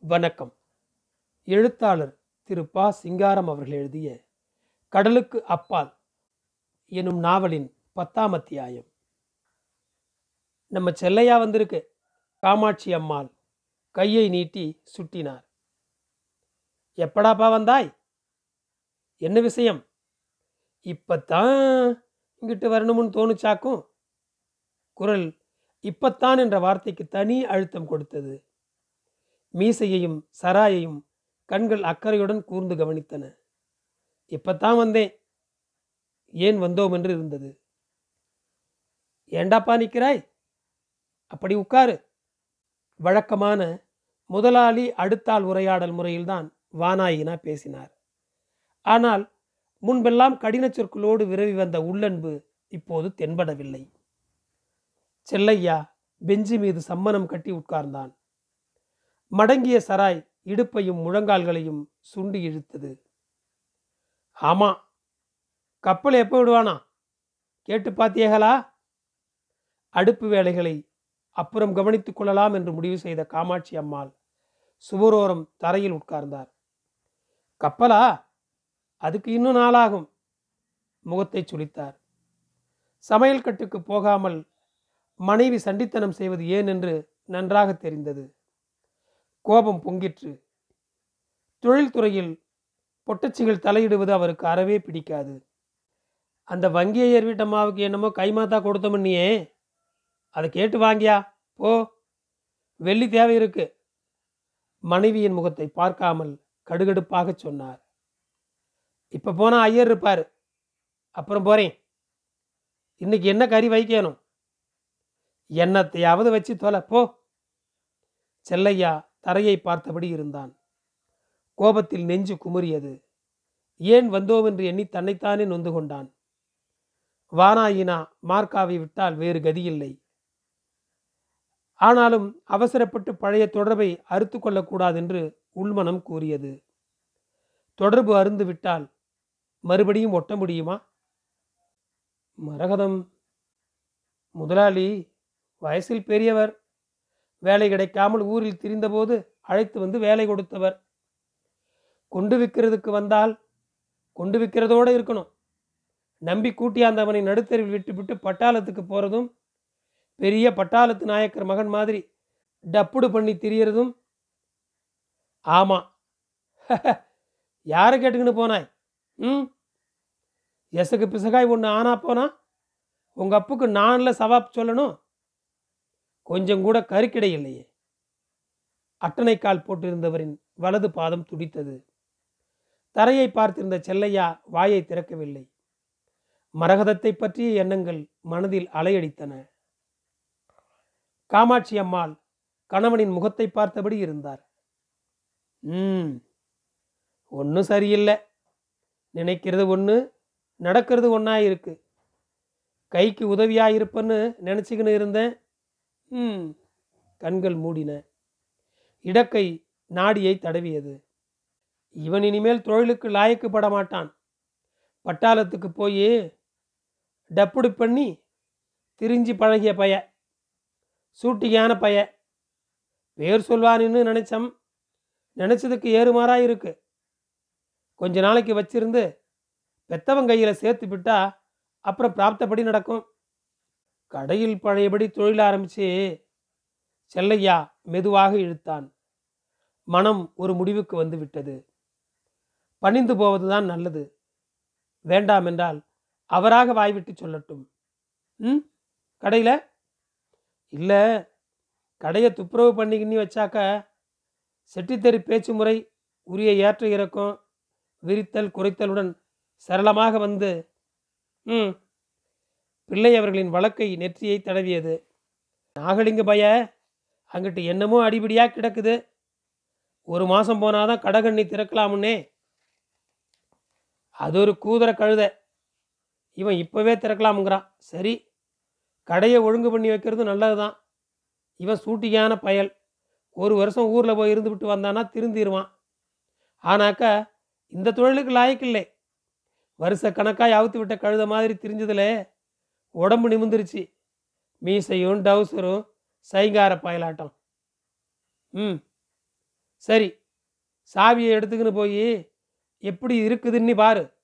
வணக்கம். எழுத்தாளர் திரு ப. சிங்காரம் அவர்கள் எழுதிய கடலுக்கு அப்பால் எனும் நாவலின் பத்தாம் அத்தியாயம். நம்ம செல்லையா வந்திருக்கு. காமாட்சி அம்மாள் கையை நீட்டி சுட்டினார். எப்படாப்பா வந்தாய்? என்ன விஷயம்? இப்பத்தான் இங்கிட்டு வரணும்னு தோணுச்சாக்கும்? குரல் இப்பத்தான் என்ற வார்த்தைக்கு தனி அழுத்தம் கொடுத்தது. மீசையையும் சராயையும் கண்கள் அக்கறையுடன் கூர்ந்து கவனித்தன. இப்பத்தான் வந்தேன். ஏன் வந்தோம் என்று இருந்தது? ஏண்டாப்பா நிற்கிறாய்? அப்படி உட்காரு. வழக்கமான முதலாளி அடுத்தாள் உரையாடல் முறையில்தான் வானாயினா பேசினார். ஆனால் முன்பெல்லாம் கடினச் சொற்களோடு விரவி வந்த உள்ளன்பு இப்போது தென்படவில்லை. செல்லையா பெஞ்சு மீது சம்மணம் கட்டி உட்கார்ந்தான். மடங்கிய சராய் இடுப்பையும் முழங்கால்களையும் சுண்டி இழுத்தது. ஆமா கப்பல் எப்போ விடுவானா? கேட்டு பாத்தியகளா அடுப்பு வேலைகளை அப்புறம் கவனித்துக் கொள்ளலாம் என்று முடிவு செய்த காமாட்சி அம்மாள் சுவரோரம் தரையில் உட்கார்ந்தார். கப்பலா? அதுக்கு இன்னும் நாளாகும் முகத்தை சுளித்தார். சமையல் கட்டுக்கு போகாமல் மனைவி சண்டித்தனம் செய்வது ஏன் என்று நன்றாக தெரிந்தது. கோபம் பொங்கிற்று. தொழில்துறையில் பொட்டச்சிகள் தலையிடுவது அவருக்கு அறவே பிடிக்காது. அந்த வங்கியையர் வீட்டம்மாவுக்கு என்னமோ கைமாத்தா கொடுத்தோம்னியே அதை கேட்டு வாங்கியா? போ. வெள்ளி தேவை இருக்கு. மனைவியின் முகத்தை பார்க்காமல் கடுகடுப்பாக சொன்னார். இப்போ போனால் ஐயர் இருப்பார். அப்புறம் போகிறேன் இன்னைக்கு என்ன கறி வைக்கணும்? எண்ணத்தையாவது வச்சு தொலை. போ. செல்லையா தரையை பார்த்தபடி இருந்தான். கோபத்தில் நெஞ்சு குமுறியது. ஏன் வந்தோம் என்று எண்ணி தன்னைத்தானே நொந்து கொண்டான். வானாயினா மார்க்காவை விட்டால் வேறு கதியில்லை. ஆனாலும் அவசரப்பட்டு பழைய தொடர்பை அறுத்து கொள்ளக்கூடாது என்று உள்மனம் கூறியது. தொடர்பு அருந்து விட்டால் மறுபடியும் ஒட்ட முடியுமா? மரகதம். முதலாளி வயசில் பெரியவர். வேலை கிடைக்காமல் ஊரில் திரிந்தபோது அழைத்து வந்து வேலை கொடுத்தவர். கொண்டு விற்கிறதுக்கு வந்தால் கொண்டு விற்கிறதோடு இருக்கணும். நம்பி கூட்டியாந்தவனை நடுத்தரில் விட்டுவிட்டு பட்டாளத்துக்கு போகிறதும் பெரிய பட்டாளத்து நாயக்கர் மகன் மாதிரி டப்புடு பண்ணி திரியறதும். ஆமாம் யாரை கேட்டுக்கின்னு போனாய்? ம்? எசகு பிசகாய் ஒன்று ஆனா போனா? உங்கள் அப்புக்கு நானில் சவாப் சொல்லணும். கொஞ்சம் கூட கருக்கிடை இல்லையே. அட்டனைக்கால் போட்டிருந்தவரின் வலது பாதம் துடித்தது. தரையை பார்த்திருந்த செல்லையா வாயை திறக்கவில்லை. மரகதத்தை பற்றிய எண்ணங்கள் மனதில் அலையடித்தன. காமாட்சி அம்மாள் கணவனின் முகத்தை பார்த்தபடி இருந்தார். ம் ஒன்றும் சரியில்லை. நினைக்கிறது ஒன்று நடக்கிறது ஒன்றா இருக்கு கைக்கு உதவியாக இருப்பேன்னு நினச்சிக்கின்னு இருந்தேன். கண்கள் மூடின. இடக்கை நாடியை தடவியது. இவன் இனிமேல் தொழிலுக்கு லாயக்குப்பட மாட்டான். பட்டாளத்துக்கு போய் டப்புடு பண்ணி திரிஞ்சு பழகிய பய. சூட்டியான பய. பேர் சொல்வான்னு நினைச்சம். நினச்சதுக்கு ஏறுமாறாக இருக்கு கொஞ்ச நாளைக்கு வச்சிருந்து பெத்தவன் கையில் சேர்த்து விட்டா அப்புறம் பிராப்தப்படி நடக்கும். கடையில் பழையபடி தொழில் ஆரம்பிச்சு செல்லையா மெதுவாக இழுத்தான். மனம் ஒரு முடிவுக்கு வந்து விட்டது பணிந்து போவதுதான் நல்லது. வேண்டாம் என்றால் அவராக வாய்விட்டு சொல்லட்டும். ம்? கடையில்? இல்லை. கடையை துப்புரவு பண்ணிக்கின்னு வச்சாக்க செட்டித்தறி பேச்சு முறை உரிய ஏற்ற இறக்கம் விரித்தல் குறைத்தலுடன் சரளமாக வந்து ம் பிள்ளை அவர்களின் வழக்கை நெற்றியை தடவியது. நாகலிங்க பய அங்கிட்டு என்னமோ அடிபடியாக கிடக்குது. ஒரு மாதம் போனாதான் கடகண்ணி திறக்கலாமுன்னே. அது ஒரு கூதர கழுத. இவன் இப்போவே திறக்கலாமுங்கிறான். சரி கடையை ஒழுங்கு பண்ணி வைக்கிறது நல்லது தான் இவன் சூட்டியான பயல். ஒரு வருஷம் ஊரில் போய் இருந்துவிட்டு வந்தானா திருந்திடுவான் ஆனாக்கா இந்த தொழிலுக்கு லாயக்கில்லை. வருஷ கணக்காக அவுத்து விட்ட கழுத மாதிரி திரிஞ்சதில் உடம்பு நிமிந்துருச்சு மீசையும் டவுசரும் சைங்கார பயலாட்டம். ம். சரி சாவியை எடுத்துக்கின்னு போய் எப்படி இருக்குதுன்னு பாரு.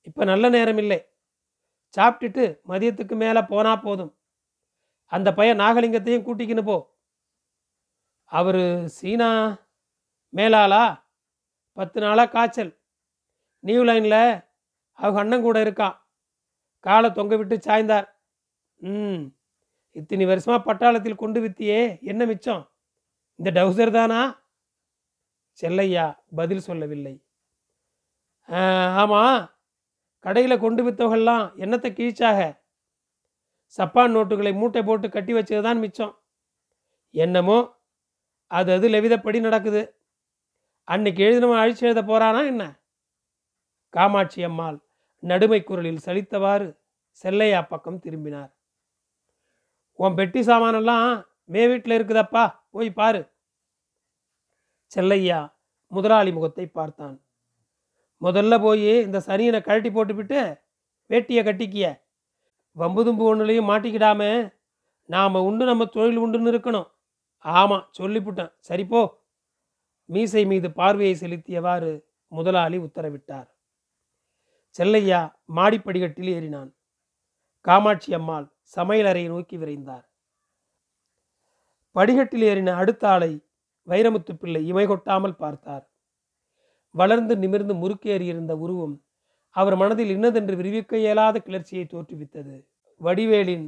இப்போ நல்ல நேரம் இல்லை சாப்பிட்டுட்டு மதியத்துக்கு மேலே போனால் போதும். அந்த பையன் நாகலிங்கத்தையும் கூட்டிக்கின்னு போ. அவர் சீனா மேலாளா? பத்து நாளாக காய்ச்சல். நியூ லைனில் அவங்க அண்ணன் கூட இருக்கான் காலை தொங்க விட்டு சாய்ந்தார். ம் இத்தனை வருஷமாக பட்டாளத்தில் கொண்டு வித்தியே என்ன மிச்சம்? இந்த டவுசர் தானா? செல்லையா பதில் சொல்லவில்லை. ஆமாம் கடையில் கொண்டு வித்தவங்கள்லாம் என்னத்தை கிழிச்சாக? சப்பான் நோட்டுகளை மூட்டை போட்டு கட்டி வச்சது தான் மிச்சம். என்னமோ அது அது லெவிதப்படி நடக்குது? அன்னைக்கு எழுதினவன் அழிச்சு எழுத போகிறானா என்ன? காமாட்சி அம்மாள். நடுமை குரலில் சலித்தவாறு செல்லையா பக்கம் திரும்பினார். உன் பெட்டி சாமானெல்லாம் மே வீட்டில் இருக்குதப்பா போய் பாரு. செல்லையா? முதலாளி முகத்தை பார்த்தான். முதல்ல போய் இந்த சனியனை கழட்டி போட்டுவிட்டு வேட்டியை கட்டிக்கிய. வம்பு தும்பு ஒன்றுலையும் மாட்டிக்கிடாம நாம் உண்டு நம்ம தொழில் உண்டுன்னு இருக்கணும். ஆமாம் சொல்லிவிட்டேன் சரிப்போ மீசை மீது பார்வையை செலுத்தியவாறு முதலாளி உத்தரவிட்டார். செல்லையா மாடிப்படிகட்டில் ஏறினான். காமாட்சி அம்மாள் சமையலறையை நோக்கி விரைந்தார். படிகட்டில் ஏறின அடுத்த ஆளை வைரமுத்து பிள்ளை இமை கொட்டாமல் பார்த்தார். வளர்ந்து நிமிர்ந்து முறுக்கேறியிருந்த உருவம் அவர் மனதில் இன்னதென்று விரிவிக்க இயலாத கிளர்ச்சியை தோற்றுவித்தது. வடிவேலின்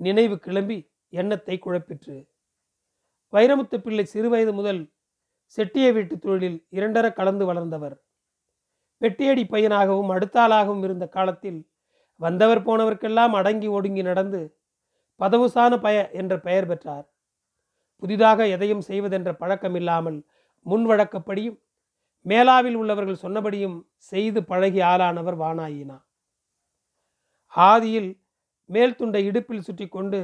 நினைவு கிளம்பி எண்ணத்தை குழப்பிற்று. வைரமுத்து பிள்ளை சிறுவயது முதல் செட்டிய வீட்டு தொழிலில் இரண்டர கலந்து வளர்ந்தவர். பெட்டியடி பையனாகவும் அடுத்தாளாகவும் இருந்த காலத்தில் வந்தவர் போனவர்க்கெல்லாம் அடங்கி ஒடுங்கி நடந்து பதவுசான பய என்ற பெயர் பெற்றார். புதிதாக எதையும் செய்வதென்ற பழக்கமில்லாமல் முன்வழக்கப்படியும் மேலாவில் உள்ளவர்கள் சொன்னபடியும் செய்து பழகி ஆளானவர் வானாயினா. ஆதியில் மேல் துண்டை இடுப்பில் சுற்றி கொண்டு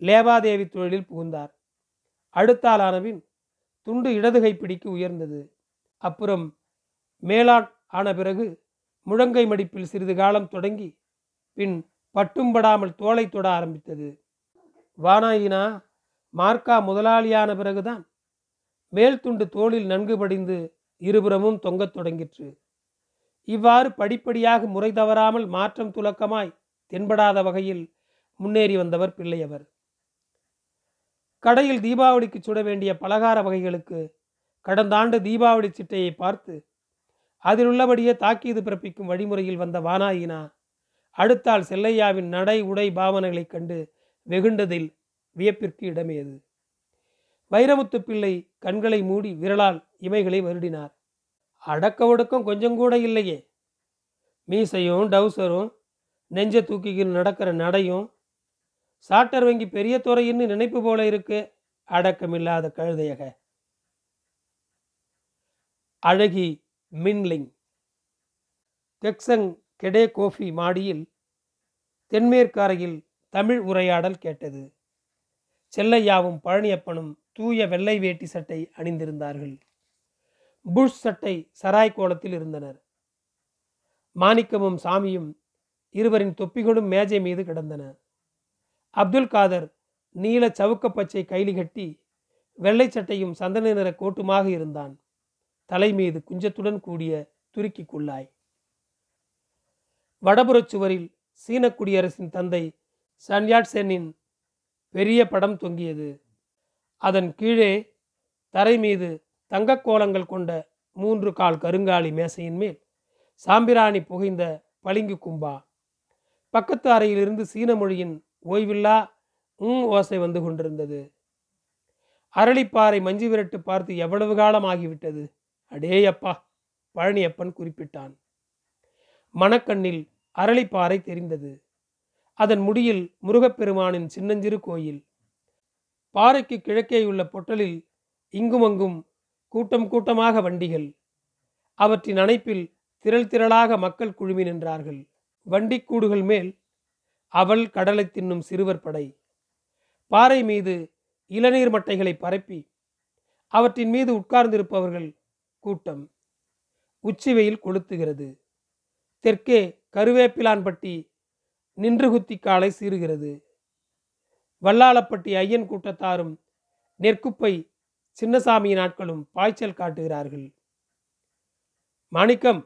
லேபாதேவி தொழிலில் புகுந்தார். அடுத்தாளானவின் துண்டு இடது கைப்பிடிக்கு உயர்ந்தது. அப்புறம் மேலாட் ஆன பிறகு முழங்கை மடிப்பில் சிறிது காலம் தொடங்கி பின் பட்டும்படாமல் தோலை தொட ஆரம்பித்தது. வானாயினா மார்க்கா முதலாளியான பிறகுதான் மேல் துண்டு தோளில் நன்கு படிந்து இருபுறமும் தொங்கத் தொடங்கிற்று. இவ்வாறு படிப்படியாக முறை தவறாமல் மாற்றம் துலக்கமாய் தென்படாத வகையில் முன்னேறி வந்தவர் பிள்ளையவர் கடையில் தீபாவளிக்கு சுட வேண்டிய பலகார வகைகளுக்கு கடந்த ஆண்டு தீபாவளி சிட்டையை பார்த்து அதில் உள்ளபடியே தாக்கீது பிறப்பிக்கும் வழிமுறையில் வந்த வானாயினா அடுத்தால் செல்லையாவின் நடை உடை பாவனைகளைக் கண்டு வெகுண்டதில் வியப்பிற்கு இடமேது. வைரமுத்து பிள்ளை கண்களை மூடி விரலால் இமைகளை வருடினார். அடக்க ஒடுக்கம் கொஞ்சம் கூட இல்லையே. மீசையும் டவுசரும் நெஞ்ச தூக்கிக்கின்னு நடக்கிற நடையும் சாட்டர் வங்கி பெரிய துறையின்னு நினைப்பு போல இருக்கு. அடக்கமில்லாத கழுதையக. அழகி மின்லிங். தெக்சங் கெடே கோஃபி மாடியில் தென்மேற்கு அறையில் தமிழ் உரையாடல் கேட்டது. செல்லையாவும் பழனியப்பனும் தூய வெள்ளை வேட்டி சட்டை அணிந்திருந்தார்கள். புஷ் சட்டை சராய் கோலத்தில் இருந்தனர். மாணிக்கமும் சாமியும் இருவரின் தொப்பிகளும் மேஜை மீது கிடந்தன. அப்துல் காதர் நீல சவுக்க பச்சை கைலி கட்டி வெள்ளை சட்டையும் சந்தன நிற கோட்டுமாக இருந்தான். தலைமீது குஞ்சத்துடன் கூடிய துருக்கிக்குள்ளாய். வடபுறச் சுவரில் சீன குடியரசின் தந்தை சன்யாட் சென்னின் பெரிய படம் தொங்கியது. அதன் கீழே தரை மீது தங்கக் கோலங்கள் கொண்ட மூன்று கால் கருங்காலி மேசையின் மேல் சாம்பிராணி புகைந்த பளிங்கு கும்பா. பக்கத்து அறையிலிருந்து சீன மொழியின் ஓய்வில்லா உம் ஓசை வந்து கொண்டிருந்தது. அரளிப்பாறை மஞ்சு விரட்டு பார்த்து எவ்வளவு காலம் ஆகிவிட்டது அடேயப்பா பழனியப்பன் குறிப்பிட்டான். மணக்கண்ணில் அரளிப்பாறை தெரிந்தது. அதன் முடியில் முருகப்பெருமானின் சின்னஞ்சிறு கோயில். பாறைக்கு கிழக்கேயுள்ள பொட்டலில் இங்குமங்கும் கூட்டம் கூட்டமாக வண்டிகள். அவற்றின் அணைப்பில் திரள் திரளாக மக்கள் குழுமி நின்றார்கள். வண்டிக்கூடுகள் மேல் அவள் கடலை தின்னும் சிறுவர் படை. பாறை மீது இளநீர் மட்டைகளை பரப்பி அவற்றின் மீது உட்கார்ந்திருப்பவர்கள் கூட்டம் உச்சிவெயில் கொளுத்துகிறது. தெற்கே கருவேப்பிலான்பட்டி நின்று குத்தி காலை சீறுகிறது. வல்லாளப்பட்டி ஐயன் கூட்டத்தாரும் நெற்குப்பை சின்னசாமியின் ஆட்களும் பாய்ச்சல் காட்டுகிறார்கள். மாணிக்கம்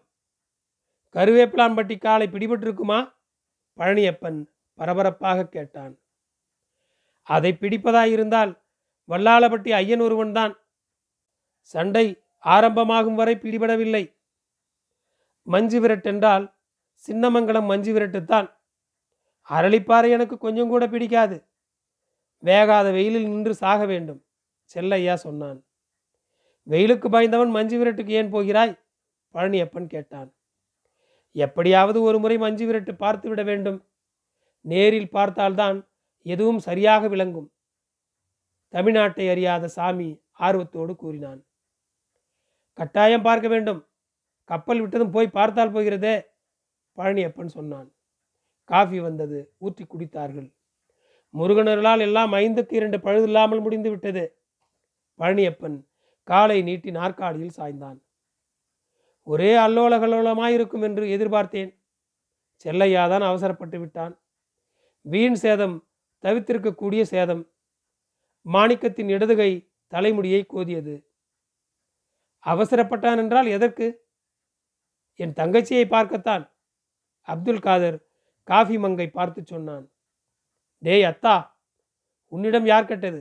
கருவேப்பிலான்பட்டி காலை பிடிபட்டிருக்குமா? பழனியப்பன் பரபரப்பாக கேட்டான். அதை பிடிப்பதாயிருந்தால் வல்லாளப்பட்டி ஐயன் ஒருவன்தான். சண்டை ஆரம்பமாகும் வரை பிடிபடவில்லை. மஞ்சு விரட்டென்றால் சின்னமங்கலம் மஞ்சு விரட்டுத்தான். அரளிப்பாறை எனக்கு கொஞ்சம் கூட பிடிக்காது. வேகாத வெயிலில் நின்று சாக வேண்டும் செல்லையா சொன்னான். வெயிலுக்கு பயந்தவன் மஞ்சு விரட்டுக்கு ஏன் போகிறாய்? பழனியப்பன் கேட்டான். எப்படியாவது ஒரு முறை மஞ்சு விரட்டு பார்த்து விட வேண்டும். நேரில் பார்த்தால்தான் எதுவும் சரியாக விளங்கும். தமிழ்நாட்டை அறியாத சாமி ஆர்வத்தோடு கூறினான். கட்டாயம் பார்க்க வேண்டும். கப்பல் விட்டதும் போய் பார்த்தால் போகிறதே? பழனியப்பன் சொன்னான். காஃபி வந்தது. ஊற்றி குடித்தார்கள். முருகனர்களால் எல்லாம் ஐந்துக்கு இரண்டு பழுதில்லாமல் முடிந்து விட்டது. பழனியப்பன் காலை நீட்டி நாற்காலியில் சாய்ந்தான். ஒரே இருக்கும் என்று எதிர்பார்த்தேன். செல்லையாதான் அவசரப்பட்டு விட்டான். வீண் சேதம் தவித்திருக்கக்கூடிய சேதம். மாணிக்கத்தின் இடதுகை தலைமுடியை கோதியது. அவசரப்பட்டான் என்றால் எதற்கு? என் தங்கச்சியை பார்க்கத்தான். அப்துல் காதர் காஃபி மங்கை பார்த்து சொன்னான். டேய் அத்தா உன்னிடம் யார் கெட்டது?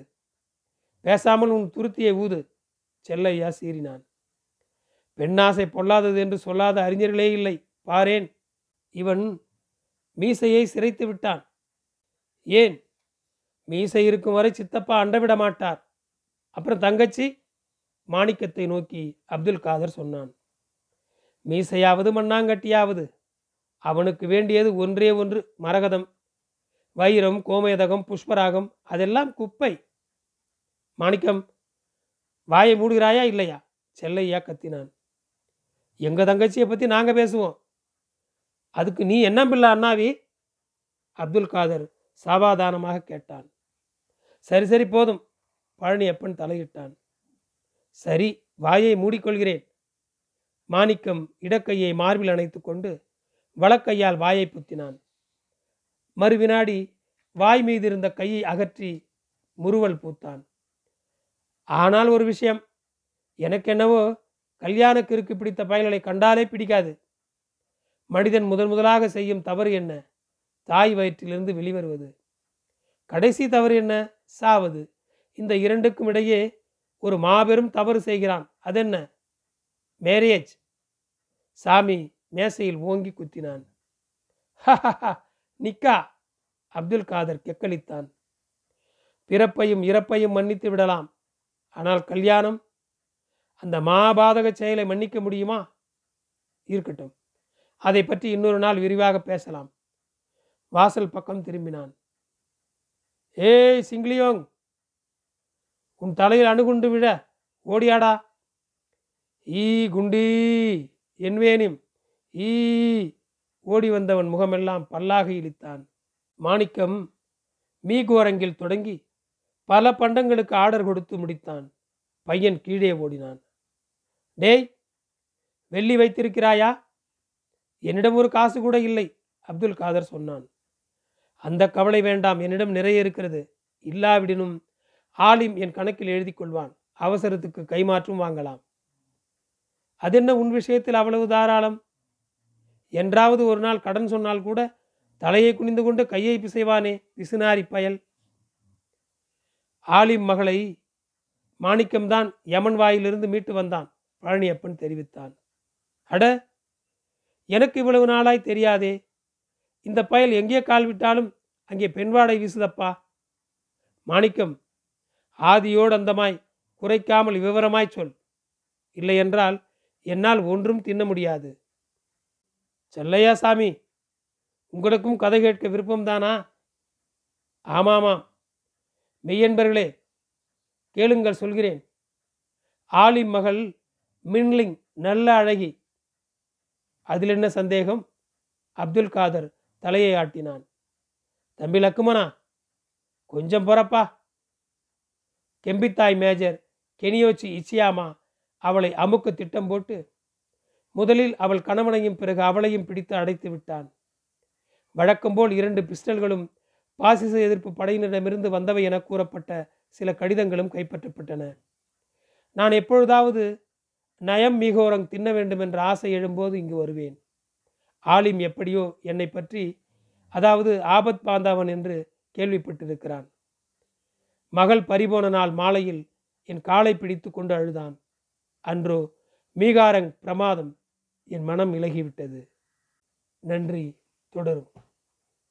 பேசாமல் உன் துருத்தியை ஊது செல்லையா சீறினான். பெண்ணாசை பொல்லாதது என்று சொல்லாத அறிஞர்களே இல்லை பாரேன். இவன் மீசையை சிரைத்து விட்டான். ஏன்? மீசை இருக்கும் வரை சித்தப்பா அண்டவிட மாட்டார். அப்புறம் தங்கச்சி? மாணிக்கத்தை நோக்கி அப்துல் காதர் சொன்னான் மீசையாவது மண்ணாங்கட்டியாவது அவனுக்கு வேண்டியது ஒன்றே ஒன்று மரகதம் வைரம் கோமேதகம் புஷ்பராகம் அதெல்லாம் குப்பை. மாணிக்கம் வாயை மூடுகிறாயா இல்லையா? செல்லையா கத்தினான். எங்க தங்கச்சியை பத்தி நாங்க பேசுவோம். அதுக்கு நீ என்ன பிள்ளை அண்ணாவி? அப்துல் காதர் சாவாதானமாக கேட்டான். சரி சரி போதும். பழனி அப்பன் தலையிட்டான். சரி வாயை மூடிக்கொள்கிறேன். மாணிக்கம் இடக்கையை மார்பில் அணைத்து கொண்டு வலக்கையால் வாயை புத்தினான். மறுவினாடி வாய் மீது இருந்த கையை அகற்றி முறுவல் பூத்தான். ஆனால் ஒரு விஷயம். எனக்கென்னவோ கல்யாண கிறுக்கு பிடித்த பயல்களை கண்டாலே பிடிக்காது. மனிதன் முதன் முதலாக செய்யும் தவறு என்ன? தாய் வயிற்றிலிருந்து வெளிவருவது. கடைசி தவறு என்ன? சாவது. இந்த இரண்டுக்கும் இடையே ஒரு மாபெரும் தவறு செய்கிறான். அதென்ன? மேரேஜ். சாமி மேசையில் ஓங்கி குத்தினான். நிக்கா! அப்துல் காதர் கெக்களித்தான். பிறப்பையும் இறப்பையும் மன்னித்து விடலாம். ஆனால் கல்யாணம்? அந்த மாபாதக செயலை மன்னிக்க முடியுமா? இருக்கட்டும். அதை பற்றி இன்னொரு நாள் விரிவாக பேசலாம். வாசல் பக்கம் திரும்பினான். ஏய் சிங்லியோங் உன் தலையில் அணுகுண்டு விழ. ஓடியாடா. ஈ குண்டி என்வேனிம் ஈ. ஓடி வந்தவன் முகமெல்லாம் பல்லாக இழித்தான் மாணிக்கம் மீகோரங்கில் தொடங்கி பல பண்டங்களுக்கு ஆர்டர் கொடுத்து முடித்தான். பையன் கீழே ஓடினான். டேய் வெள்ளி வைத்திருக்கிறாயா? என்னிடம் ஒரு காசு கூட இல்லை அப்துல் காதர் சொன்னான். அந்த கவலை வேண்டாம் என்னிடம் நிறைய இருக்கிறது. இல்லாவிடனும் ஆலிம் என் கணக்கில் எழுதி கொள்வான் அவசரத்துக்கு கைமாற்றும் வாங்கலாம். அதென்ன உன் விஷயத்தில் அவ்வளவு தாராளம்? என்றாவது ஒரு நாள் கடன் சொன்னால் கூட தலையை குனிந்து கொண்டு கையை பிசைவானே விசுனாரி பயல். ஆலிம் மகளை மாணிக்கம்தான் யமன் வாயிலிருந்து மீட்டு வந்தான் பழனியப்பன் தெரிவித்தான். அட எனக்கு இவ்வளவு நாளாய் தெரியாதே இந்த பயல் எங்கே கால் விட்டாலும் அங்கே பெண்வாடை வீசுதப்பா? மாணிக்கம் ஆதியோடு அந்தமாய் குறைக்காமல் விவரமாய் சொல். இல்லையென்றால் என்னால் ஒன்றும் தின்ன முடியாது. செல்லையா சாமி உங்களுக்கும் கதை கேட்க விருப்பம்தானா? ஆமாமாம் மெய்யன்பர்களே கேளுங்கள் சொல்கிறேன். ஆலி மகள் மின்லிங் நல்ல அழகி. அதில் என்ன சந்தேகம்? அப்துல் காதர் தலையை ஆட்டினான். தம்பி லக்குமனா கொஞ்சம் போறப்பா. கெம்பித்தாய் மேஜர் கெனியோச்சி இச்சியாமா அவளை அமுக்க திட்டம் போட்டு முதலில் அவள் கணவனையும் பிறகு அவளையும் பிடித்து அடைத்து விட்டான். வழக்கம்போல் இரண்டு பிஸ்டல்களும் பாசிச எதிர்ப்பு படையினரிடமிருந்து வந்தவை என கூறப்பட்ட சில கடிதங்களும் கைப்பற்றப்பட்டன. நான் எப்பொழுதாவது நயம் மிகோரங் தின்ன வேண்டும் என்ற ஆசை எழும்போது இங்கு வருவேன். ஆலிம் எப்படியோ என்னை பற்றி அதாவது ஆபத் பாந்தாவன் என்று கேள்விப்பட்டிருக்கிறான். மகள் பறிபோன நாள் மாலையில் என் காலை பிடித்து கொண்டு அழுதான். அன்றோ மீகாரங் பிரமாதம் என் மனம் இலகிவிட்டது. நன்றி தொடரும்.